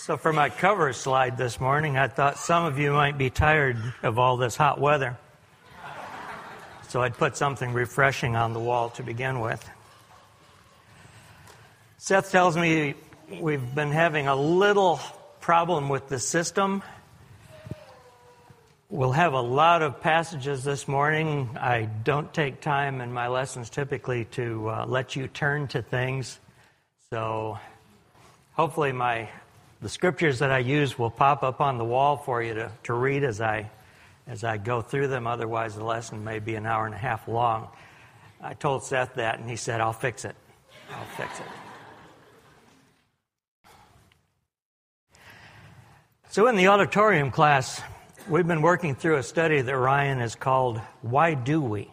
So, for my cover slide this morning, I thought some of you might be tired of all this hot weather. So, I'd put something refreshing on the wall to begin with. Seth tells me we've been having a little problem with the system. We'll have a lot of passages this morning. I don't take time in my lessons typically to uh, let you turn to things. So hopefully my the scriptures that I use will pop up on the wall for you to, to read as I as I go through them. Otherwise the lesson may be an hour and a half long. I told Seth that and he said, I'll fix it. I'll fix it. So in the auditorium class, we've been working through a study that Ryan has called Why Do We?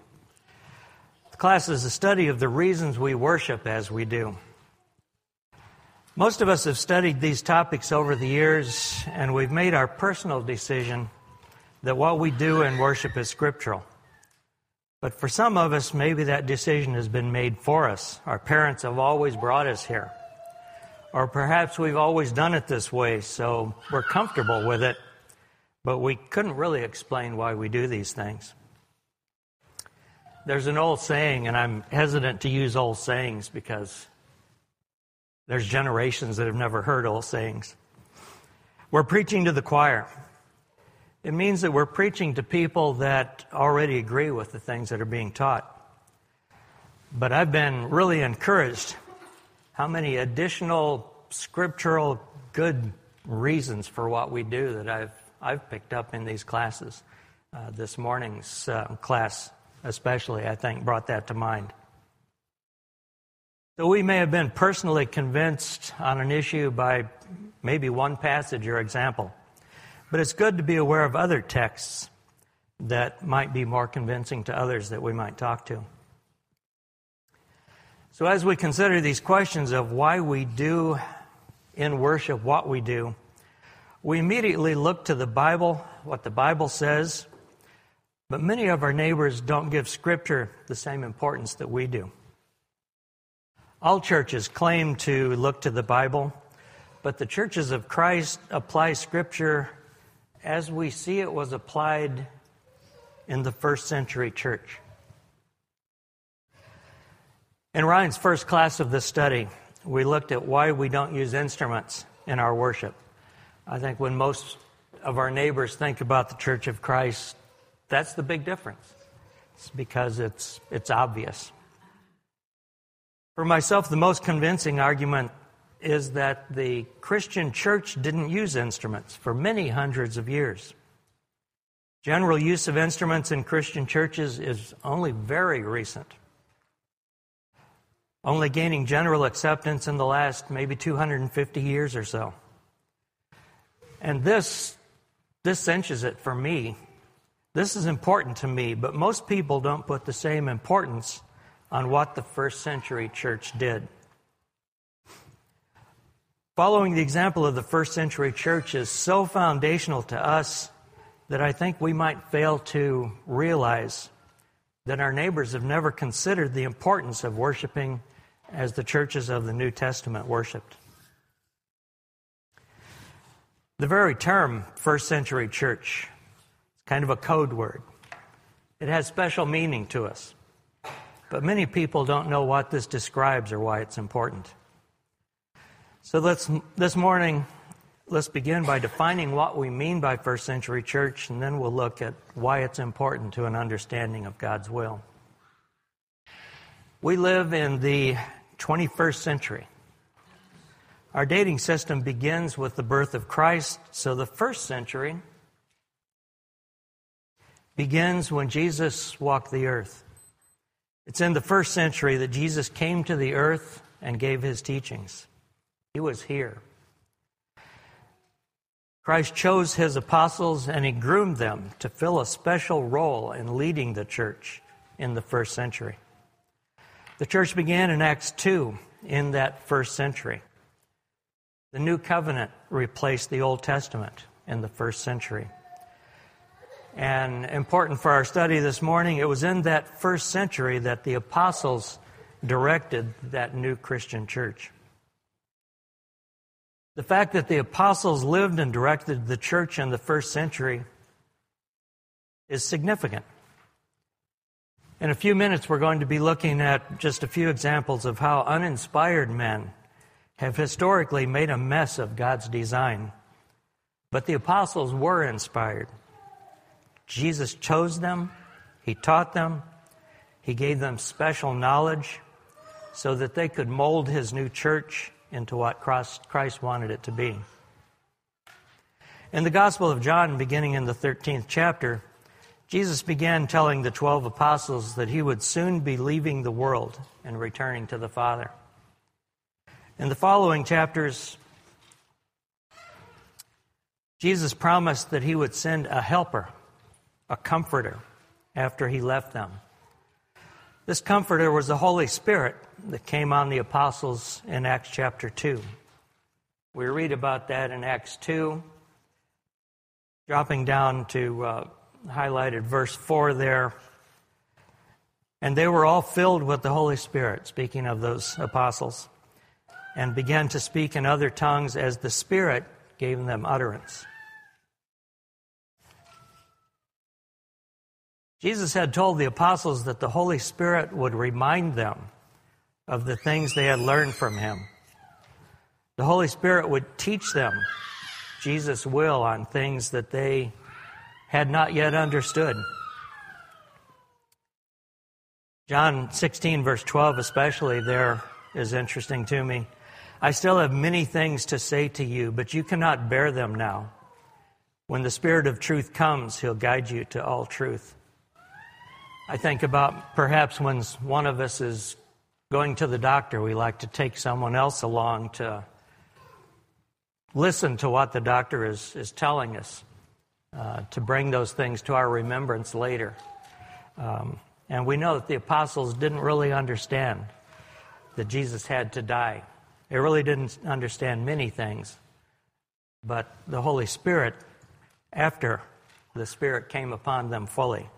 The class is a study of the reasons we worship as we do. Most of us have studied these topics over the years, and we've made our personal decision that what we do in worship is scriptural. But for some of us, maybe that decision has been made for us. Our parents have always brought us here. Or perhaps we've always done it this way, so we're comfortable with it, but we couldn't really explain why we do these things. There's an old saying, and I'm hesitant to use old sayings because there's generations that have never heard old sayings. We're preaching to the choir. It means that we're preaching to people that already agree with the things that are being taught. But I've been really encouraged how many additional scriptural good reasons for what we do that I've, I've picked up in these classes. Uh, this morning's uh, class, especially, I think, brought that to mind. So we may have been personally convinced on an issue by maybe one passage or example, but it's good to be aware of other texts that might be more convincing to others that we might talk to. So, as we consider these questions of why we do in worship what we do, we immediately look to the Bible, what the Bible says, but many of our neighbors don't give Scripture the same importance that we do. All churches claim to look to the Bible, but the churches of Christ apply Scripture as we see it was applied in the first century church. In Ryan's first class of this study, we looked at why we don't use instruments in our worship. I think when most of our neighbors think about the Church of Christ, that's the big difference. It's because it's, it's obvious. For myself, the most convincing argument is that the Christian church didn't use instruments for many hundreds of years. General use of instruments in Christian churches is only very recent only gaining general acceptance in the last maybe 250 years or so. And this, this cinches it for me. This is important to me, but most people don't put the same importance on what the first century church did. Following the example of the first century church is so foundational to us that I think we might fail to realize that our neighbors have never considered the importance of worshiping as the churches of the New Testament worshiped. The very term first century church is kind of a code word. It has special meaning to us. But many people don't know what this describes or why it's important. So let's this morning let's begin by defining what we mean by first century church and then we'll look at why it's important to an understanding of God's will. We live in the 21st century. Our dating system begins with the birth of Christ, so the first century begins when Jesus walked the earth. It's in the first century that Jesus came to the earth and gave his teachings. He was here. Christ chose his apostles and he groomed them to fill a special role in leading the church in the first century. The church began in Acts 2 in that first century. The New Covenant replaced the Old Testament in the first century. And important for our study this morning, it was in that first century that the apostles directed that new Christian church. The fact that the apostles lived and directed the church in the first century is significant. In a few minutes, we're going to be looking at just a few examples of how uninspired men have historically made a mess of God's design. But the apostles were inspired. Jesus chose them, He taught them, He gave them special knowledge so that they could mold His new church into what Christ wanted it to be. In the Gospel of John, beginning in the 13th chapter, Jesus began telling the 12 apostles that he would soon be leaving the world and returning to the Father. In the following chapters, Jesus promised that he would send a helper, a comforter, after he left them. This comforter was the Holy Spirit that came on the apostles in Acts chapter 2. We read about that in Acts 2, dropping down to uh, highlighted verse 4 there. And they were all filled with the Holy Spirit, speaking of those apostles, and began to speak in other tongues as the Spirit gave them utterance. Jesus had told the apostles that the Holy Spirit would remind them of the things they had learned from him. The Holy Spirit would teach them Jesus' will on things that they had not yet understood. John 16, verse 12, especially, there is interesting to me. I still have many things to say to you, but you cannot bear them now. When the Spirit of truth comes, He'll guide you to all truth. I think about perhaps when one of us is going to the doctor, we like to take someone else along to listen to what the doctor is, is telling us, uh, to bring those things to our remembrance later. Um, and we know that the apostles didn't really understand that Jesus had to die. They really didn't understand many things. But the Holy Spirit, after the Spirit came upon them fully,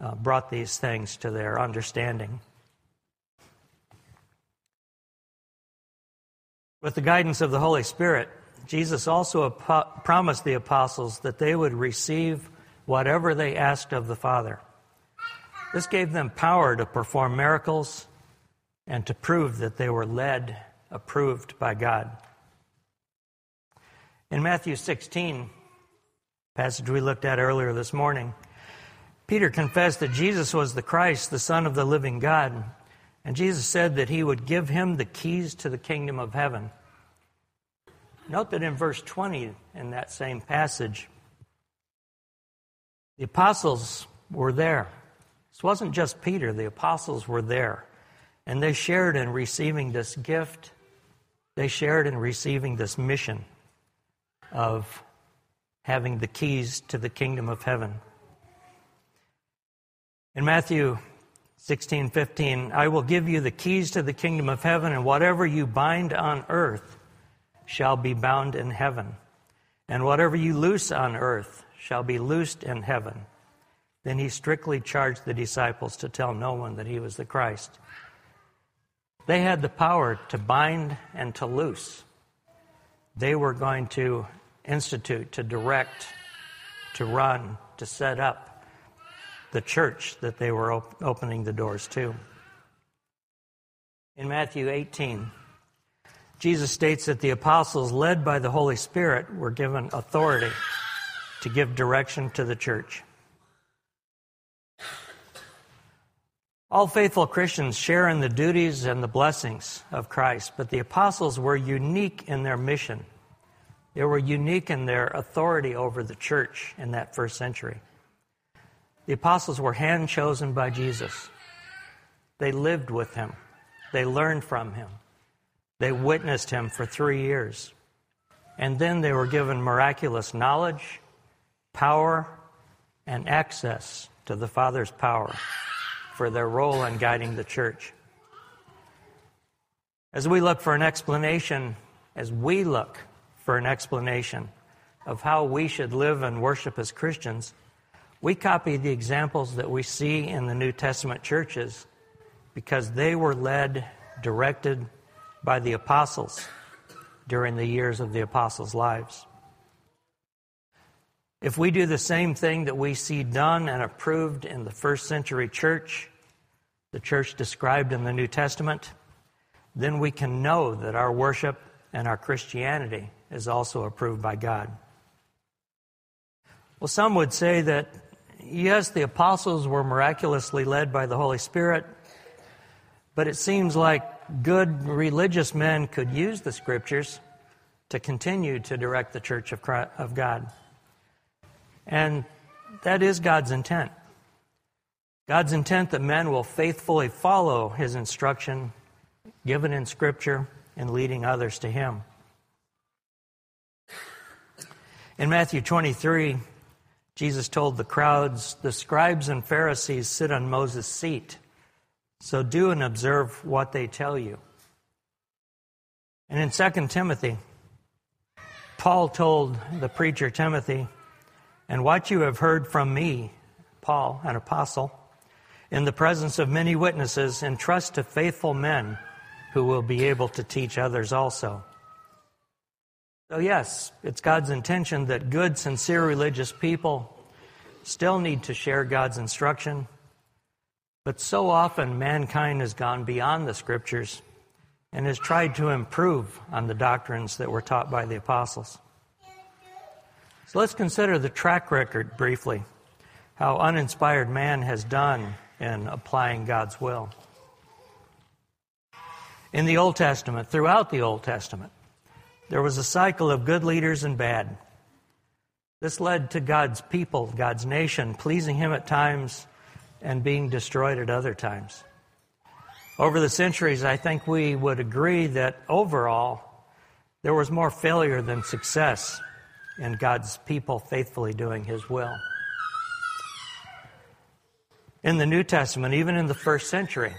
uh, brought these things to their understanding. With the guidance of the Holy Spirit, Jesus also promised the apostles that they would receive whatever they asked of the Father. This gave them power to perform miracles and to prove that they were led, approved by God. In Matthew 16, passage we looked at earlier this morning, Peter confessed that Jesus was the Christ, the Son of the living God. And Jesus said that he would give him the keys to the kingdom of heaven. Note that in verse 20 in that same passage, the apostles were there. This wasn't just Peter, the apostles were there. And they shared in receiving this gift, they shared in receiving this mission of having the keys to the kingdom of heaven. In Matthew 16, 15, I will give you the keys to the kingdom of heaven, and whatever you bind on earth shall be bound in heaven, and whatever you loose on earth shall be loosed in heaven. Then he strictly charged the disciples to tell no one that he was the Christ. They had the power to bind and to loose. They were going to institute, to direct, to run, to set up the church that they were op- opening the doors to. In Matthew 18, Jesus states that the apostles, led by the Holy Spirit, were given authority to give direction to the church. All faithful Christians share in the duties and the blessings of Christ, but the apostles were unique in their mission. They were unique in their authority over the church in that first century. The apostles were hand chosen by Jesus. They lived with him, they learned from him, they witnessed him for three years. And then they were given miraculous knowledge, power, and access to the Father's power for their role in guiding the church. As we look for an explanation, as we look for an explanation of how we should live and worship as Christians, we copy the examples that we see in the New Testament churches because they were led, directed by the apostles. during the years of the apostles' lives. If we do the same thing that we see done and approved in the first century church, the church described in the New Testament, then we can know that our worship and our Christianity is also approved by God. Well, some would say that, yes, the apostles were miraculously led by the Holy Spirit, but it seems like good religious men could use the scriptures to continue to direct the church of, Christ, of God. And that is God's intent. God's intent that men will faithfully follow his instruction given in Scripture in leading others to him. In Matthew 23, Jesus told the crowds, The scribes and Pharisees sit on Moses' seat, so do and observe what they tell you. And in 2 Timothy, Paul told the preacher Timothy, and what you have heard from me, Paul, an apostle, in the presence of many witnesses, entrust to faithful men who will be able to teach others also. So, yes, it's God's intention that good, sincere religious people still need to share God's instruction. But so often, mankind has gone beyond the scriptures and has tried to improve on the doctrines that were taught by the apostles. So let's consider the track record briefly, how uninspired man has done in applying God's will. In the Old Testament, throughout the Old Testament, there was a cycle of good leaders and bad. This led to God's people, God's nation, pleasing Him at times and being destroyed at other times. Over the centuries, I think we would agree that overall, there was more failure than success in God's people faithfully doing His will. In the New Testament, even in the first century,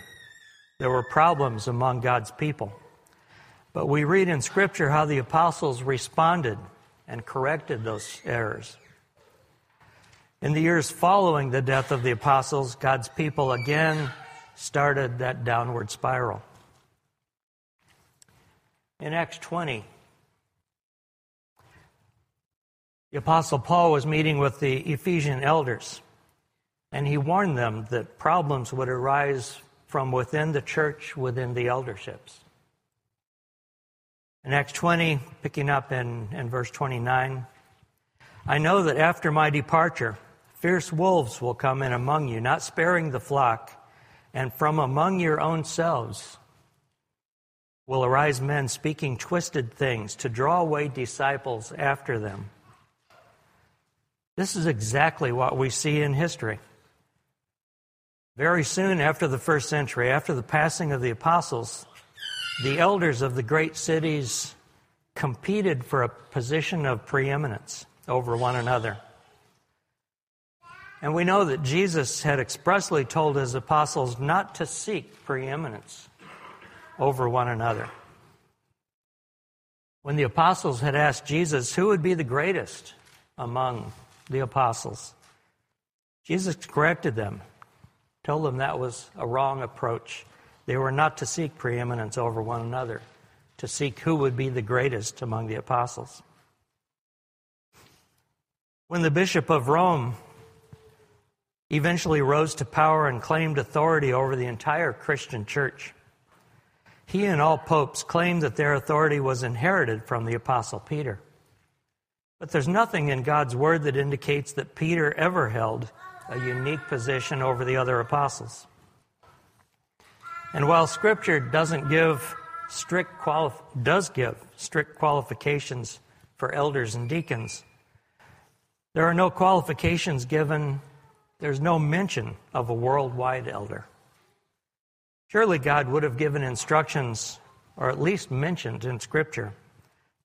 there were problems among God's people. But we read in Scripture how the apostles responded and corrected those errors. In the years following the death of the apostles, God's people again started that downward spiral. In Acts 20, The Apostle Paul was meeting with the Ephesian elders, and he warned them that problems would arise from within the church, within the elderships. In Acts 20, picking up in, in verse 29, I know that after my departure, fierce wolves will come in among you, not sparing the flock, and from among your own selves will arise men speaking twisted things to draw away disciples after them. This is exactly what we see in history. Very soon after the first century, after the passing of the apostles, the elders of the great cities competed for a position of preeminence over one another. And we know that Jesus had expressly told his apostles not to seek preeminence over one another. When the apostles had asked Jesus who would be the greatest among the apostles. Jesus corrected them, told them that was a wrong approach. They were not to seek preeminence over one another, to seek who would be the greatest among the apostles. When the Bishop of Rome eventually rose to power and claimed authority over the entire Christian church, he and all popes claimed that their authority was inherited from the Apostle Peter. But there's nothing in God's word that indicates that Peter ever held a unique position over the other apostles. And while scripture doesn't give strict quali- does give strict qualifications for elders and deacons, there are no qualifications given, there's no mention of a worldwide elder. Surely God would have given instructions or at least mentioned in scripture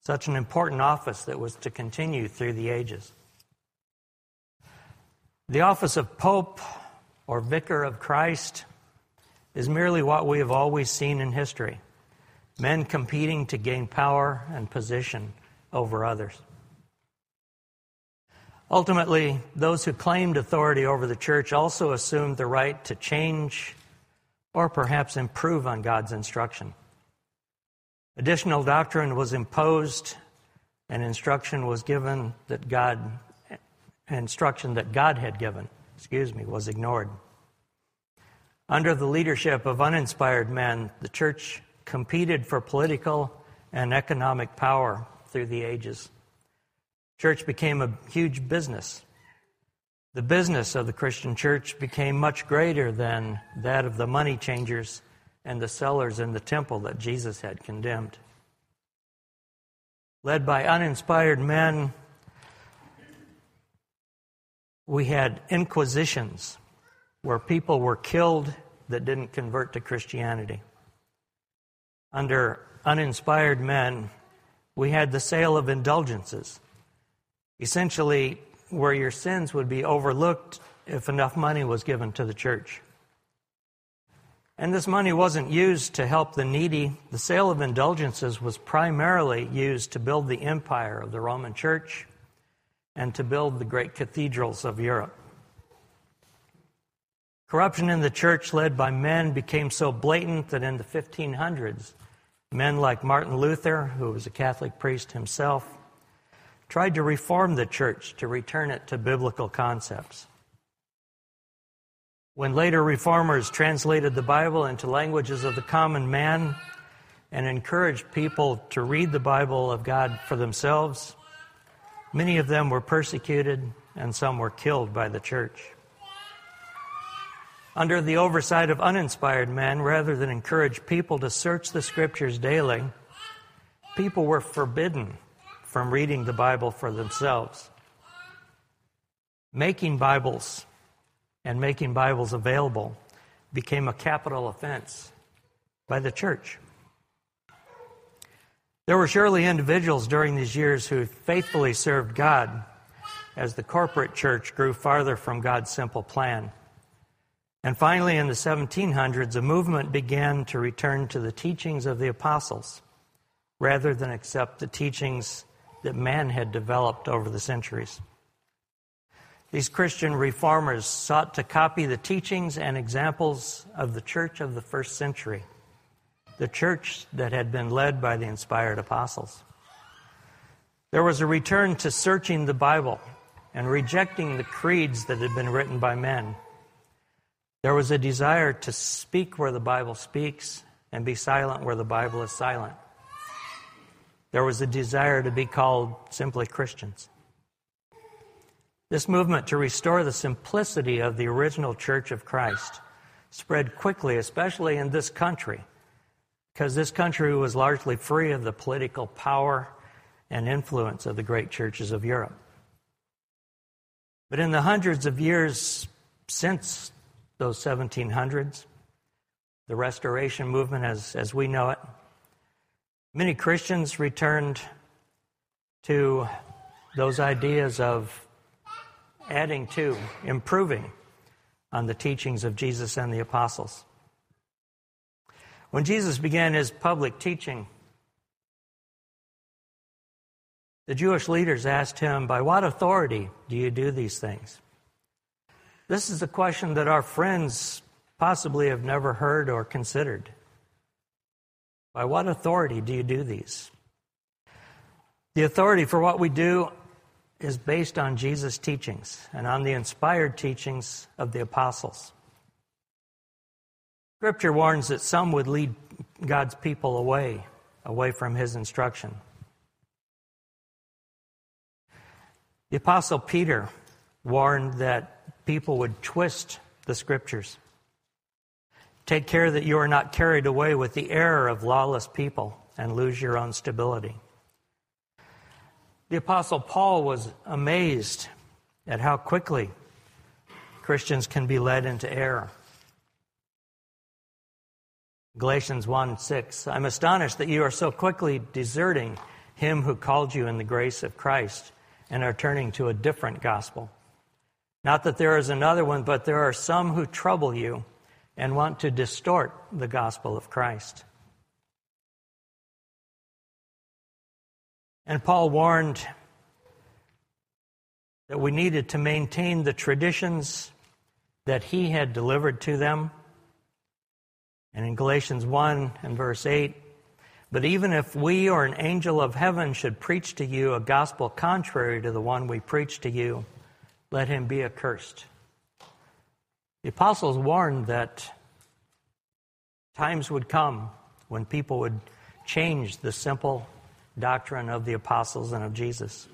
such an important office that was to continue through the ages. The office of Pope or Vicar of Christ is merely what we have always seen in history men competing to gain power and position over others. Ultimately, those who claimed authority over the church also assumed the right to change or perhaps improve on God's instruction. Additional doctrine was imposed and instruction was given that God instruction that God had given, excuse me, was ignored. Under the leadership of uninspired men, the church competed for political and economic power through the ages. Church became a huge business. The business of the Christian church became much greater than that of the money changers and the sellers in the temple that Jesus had condemned. Led by uninspired men, we had inquisitions where people were killed that didn't convert to Christianity. Under uninspired men, we had the sale of indulgences, essentially, where your sins would be overlooked if enough money was given to the church. And this money wasn't used to help the needy. The sale of indulgences was primarily used to build the empire of the Roman Church and to build the great cathedrals of Europe. Corruption in the church, led by men, became so blatant that in the 1500s, men like Martin Luther, who was a Catholic priest himself, tried to reform the church to return it to biblical concepts. When later reformers translated the Bible into languages of the common man and encouraged people to read the Bible of God for themselves, Many of them were persecuted, and some were killed by the church. Under the oversight of uninspired men, rather than encourage people to search the scriptures daily, people were forbidden from reading the Bible for themselves. Making Bibles and making Bibles available became a capital offense by the church. There were surely individuals during these years who faithfully served God as the corporate church grew farther from God's simple plan. And finally, in the 1700s, a movement began to return to the teachings of the apostles rather than accept the teachings that man had developed over the centuries. These Christian reformers sought to copy the teachings and examples of the church of the first century the church that had been led by the inspired apostles. There was a return to searching the Bible and rejecting the creeds that had been written by men. There was a desire to speak where the Bible speaks and be silent where the Bible is silent. There was a desire to be called simply Christians. This movement to restore the simplicity of the original church of Christ spread quickly, especially in this country because this country was largely free of the political power and influence of the great churches of Europe. But in the hundreds of years since those 1700s, the Restoration movement as, as we know it, many Christians returned to those ideas of adding to, improving on the teachings of Jesus and the apostles. When Jesus began his public teaching, the Jewish leaders asked him, By what authority do you do these things? This is a question that our friends possibly have never heard or considered. By what authority do you do these? The authority for what we do is based on Jesus' teachings and on the inspired teachings of the apostles. Scripture warns that some would lead God's people away, away from his instruction. The Apostle Peter warned that people would twist the Scriptures. Take care that you are not carried away with the error of lawless people and lose your own stability. The Apostle Paul was amazed at how quickly Christians can be led into error. Galatians 1 6. I'm astonished that you are so quickly deserting him who called you in the grace of Christ and are turning to a different gospel. Not that there is another one, but there are some who trouble you and want to distort the gospel of Christ. And Paul warned that we needed to maintain the traditions that he had delivered to them and in Galatians 1 and verse 8, But even if we or an angel of heaven should preach to you a gospel contrary to the one we preach to you, let him be accursed. The apostles warned that times would come when people would change the simple doctrine of the apostles and of Jesus.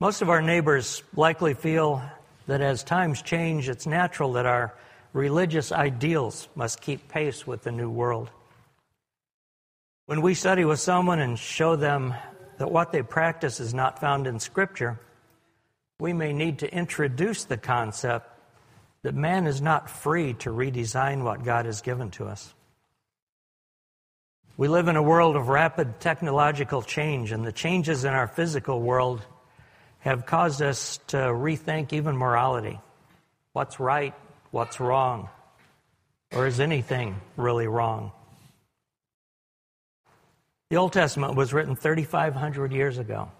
Most of our neighbors likely feel that as times change, it's natural that our religious ideals must keep pace with the new world. When we study with someone and show them that what they practice is not found in Scripture, we may need to introduce the concept that man is not free to redesign what God has given to us. We live in a world of rapid technological change, and the changes in our physical world have caused us to rethink even morality. What's right? What's wrong? Or is anything really wrong? The Old Testament was written 3,500 years ago.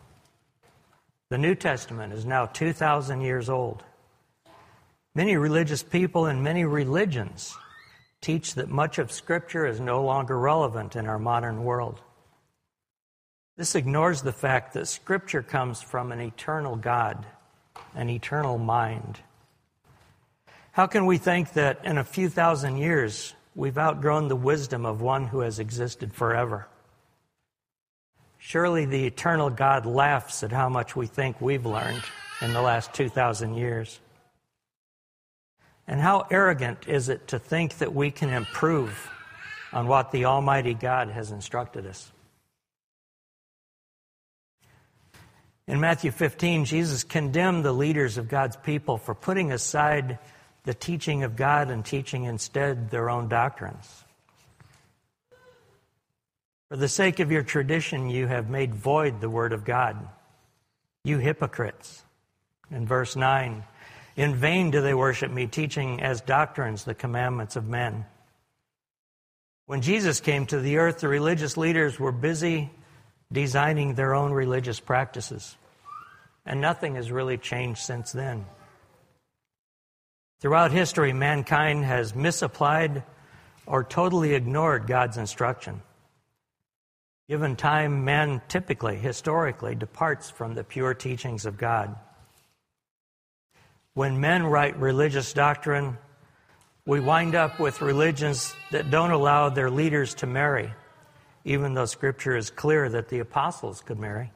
The New Testament is now 2,000 years old. Many religious people and many religions teach that much of Scripture is no longer relevant in our modern world. This ignores the fact that Scripture comes from an eternal God, an eternal mind. How can we think that in a few thousand years we've outgrown the wisdom of one who has existed forever? Surely the eternal God laughs at how much we think we've learned in the last 2,000 years. And how arrogant is it to think that we can improve on what the Almighty God has instructed us? In Matthew 15, Jesus condemned the leaders of God's people for putting aside the teaching of God and teaching instead their own doctrines. For the sake of your tradition, you have made void the word of God. You hypocrites. In verse 9, in vain do they worship me, teaching as doctrines the commandments of men. When Jesus came to the earth, the religious leaders were busy designing their own religious practices. And nothing has really changed since then. Throughout history, mankind has misapplied or totally ignored God's instruction. Given time, man typically, historically, departs from the pure teachings of God. When men write religious doctrine, we wind up with religions that don't allow their leaders to marry, even though Scripture is clear that the apostles could marry.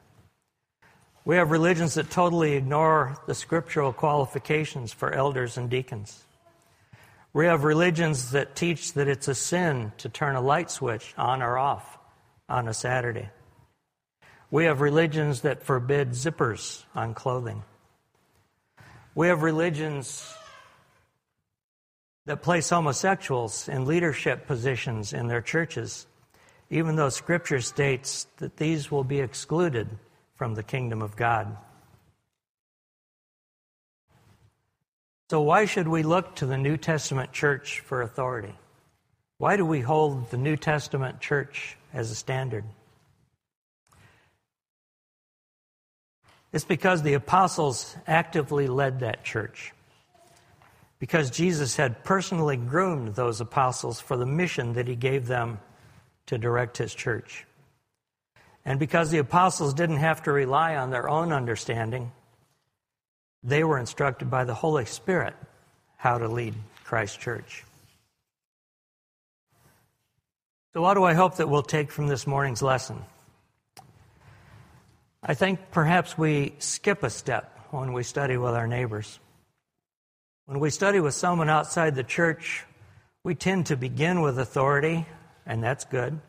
We have religions that totally ignore the scriptural qualifications for elders and deacons. We have religions that teach that it's a sin to turn a light switch on or off on a Saturday. We have religions that forbid zippers on clothing. We have religions that place homosexuals in leadership positions in their churches, even though Scripture states that these will be excluded from the kingdom of God. So, why should we look to the New Testament church for authority? Why do we hold the New Testament church as a standard. It's because the apostles actively led that church. Because Jesus had personally groomed those apostles for the mission that he gave them to direct his church. And because the apostles didn't have to rely on their own understanding, they were instructed by the Holy Spirit how to lead Christ's church. So, what do I hope that we'll take from this morning's lesson? I think perhaps we skip a step when we study with our neighbors. When we study with someone outside the church, we tend to begin with authority, and that's good.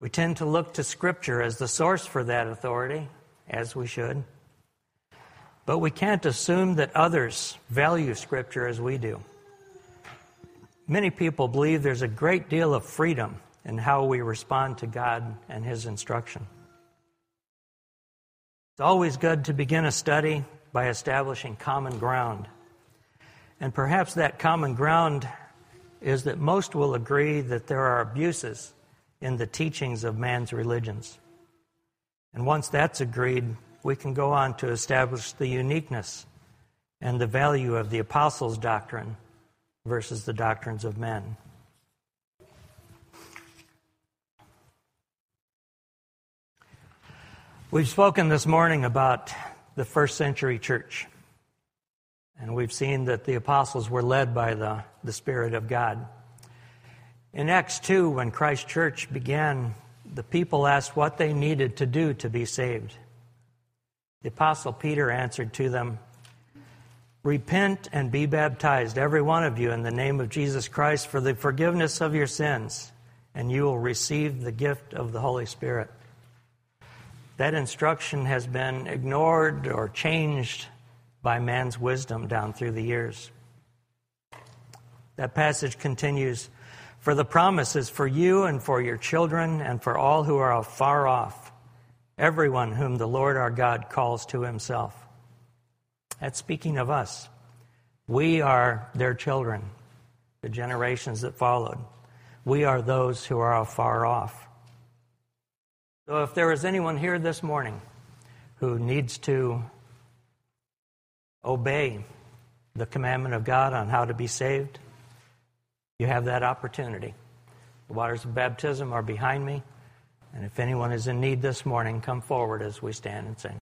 We tend to look to Scripture as the source for that authority, as we should. But we can't assume that others value Scripture as we do. Many people believe there's a great deal of freedom in how we respond to God and His instruction. It's always good to begin a study by establishing common ground. And perhaps that common ground is that most will agree that there are abuses in the teachings of man's religions. And once that's agreed, we can go on to establish the uniqueness and the value of the apostles' doctrine versus the doctrines of men. We've spoken this morning about the first century church, and we've seen that the apostles were led by the, the Spirit of God. In Acts 2, when Christ's church began, the people asked what they needed to do to be saved. The apostle Peter answered to them, Repent and be baptized, every one of you, in the name of Jesus Christ for the forgiveness of your sins, and you will receive the gift of the Holy Spirit. That instruction has been ignored or changed by man's wisdom down through the years. That passage continues For the promise is for you and for your children and for all who are far off, everyone whom the Lord our God calls to himself. That's speaking of us. We are their children, the generations that followed. We are those who are far off. So if there is anyone here this morning who needs to obey the commandment of God on how to be saved, you have that opportunity. The waters of baptism are behind me. And if anyone is in need this morning, come forward as we stand and sing.